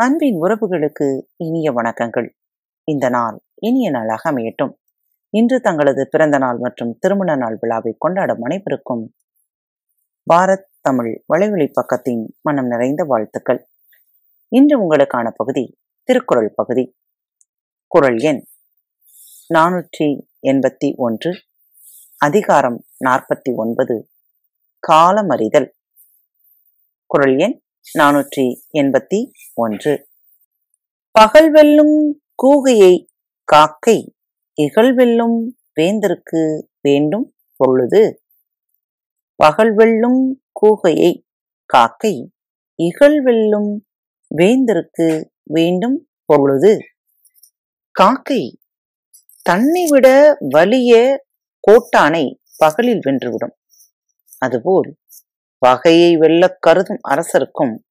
அன்பின் உறவுகளுக்கு இனிய வணக்கங்கள். இந்த நாள் இனிய நாளாக அமையட்டும். இன்று தங்களது பிறந்த நாள் மற்றும் திருமண நாள் விழாவை கொண்டாடும் அனைவருக்கும் பாரத் தமிழ் வலைவழி பக்கத்தின் மனம் நிறைந்த வாழ்த்துக்கள். இன்று உங்களுக்கான பகுதி திருக்குறள் பகுதி. குறள் எண் நானூற்றி எண்பத்தி ஒன்று அதிகாரம் நாற்பத்தி ஒன்பது காலமறிதல். குறள் எண் நானூற்றி எண்பத்தி ஒன்று. பகல் வெல்லும் கூகையை காக்கை இகழ் வெல்லும் வேந்தருக்கு வேண்டும் பொழுது. பகல் வெல்லும் கூகையை காக்கை இகழ் வெல்லும் வேந்தருக்கு வேண்டும் பொழுது. காக்கை தன்னை விட வலிய கோட்டானை பகலில் வென்றுவிடும். அதுபோல் பகையை வெல்லக் கருதும் அரசருக்கும்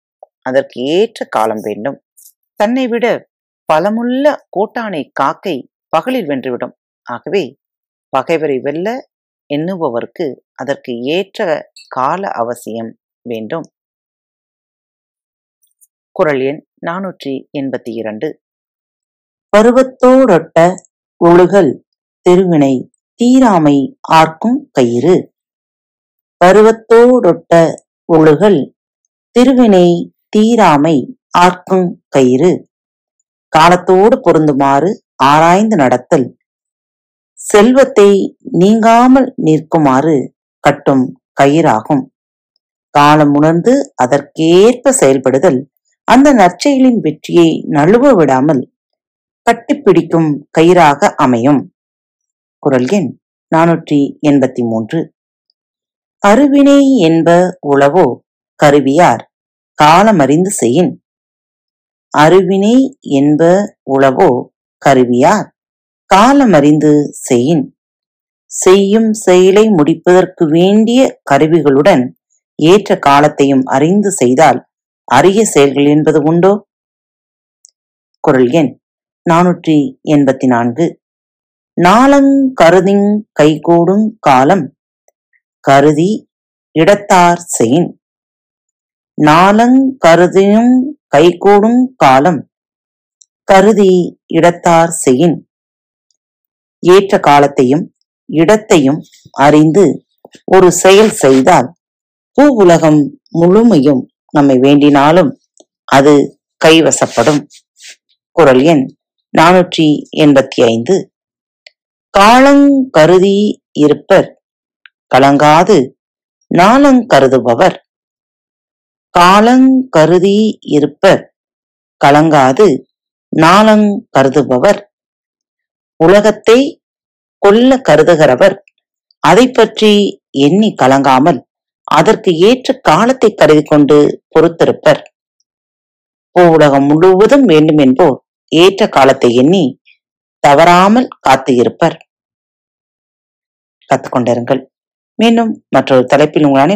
அதற்கு ஏற்ற காலம் வேண்டும். தன்னை விட பலமுள்ள கோட்டானை காக்கை பகலில் வென்றுவிடும். ஆகவே பகைவரை வெல்ல எண்ணுபவர்க்கு அதற்கு ஏற்ற கால அவசியம் வேண்டும். குறள் எண் நானூற்றி எண்பத்தி இரண்டு. பருவத்தோடொட்ட ஒழுகல் திருவினை தீராமை ஆர்க்கும் கயிறு. பருவத்தோடொட்ட ஒழுகல் திருவினை தீராமை ஆர்க்கும் கயிறு. காலத்தோடு பொருந்துமாறு ஆராய்ந்து நடத்தல். செல்வத்தை நீங்காமல் நிற்குமாறு கட்டும் கயிறாகும். காலம் உணர்ந்து அதற்கேற்ப செயல்படுதல். அந்த நற்செயலின் வெற்றியை நழுவ விடாமல் கட்டிப்பிடிக்கும் கயிறாக அமையும். குரல் எண் நானூற்றி எண்பத்தி மூன்று. அருவினை என்ப உளவோ கருவியார் காலமறிந்து செய்யின். அருவினை என்ப உளவோ கருவியார். காலமறிந்து செய்யின். செய்யும் செயலை முடிப்பதற்கு வேண்டிய கருவிகளுடன் ஏற்ற காலத்தையும் அறிந்து செய்தால் அரிய செயல்கள் என்பது உண்டோ? குரல் எண் நானூற்றி எண்பத்தி நான்கு நாளங் கருதிங் கைகூடும் காலம். கருதி இடத்தார் செயின் நாளங் கருதியும் கைகூடும் காலம். கருதி இடத்தார் செயின் ஏற்ற காலத்தையும் இடத்தையும் அறிந்து ஒரு செயல் செய்தால் பூ உலகம் முழுமையும் நம்மை வேண்டினாலும் அது கைவசப்படும். குரல் எண் நானூற்றி எண்பத்தி ஐந்து. காலங் கருதி இருப்பர் கலங்காது நாளங் கருதுபவர். காலங் கருதி இருப்பர் கலங்காது நாளங் கருதுபவர். உலகத்தை கொல்ல கருதுகிறவர் அதை பற்றி எண்ணி கலங்காமல் அதற்கு ஏற்ற காலத்தை கருதி கொண்டு பொறுத்திருப்பர். உலகம் முழுவதும் வேண்டும் என்போர் ஏற்ற காலத்தை எண்ணி தவறாமல் காத்து இருப்பர் கத்துக்கொண்டிருங்கள். மீண்டும் மற்றொரு தலைப்பில் உங்களான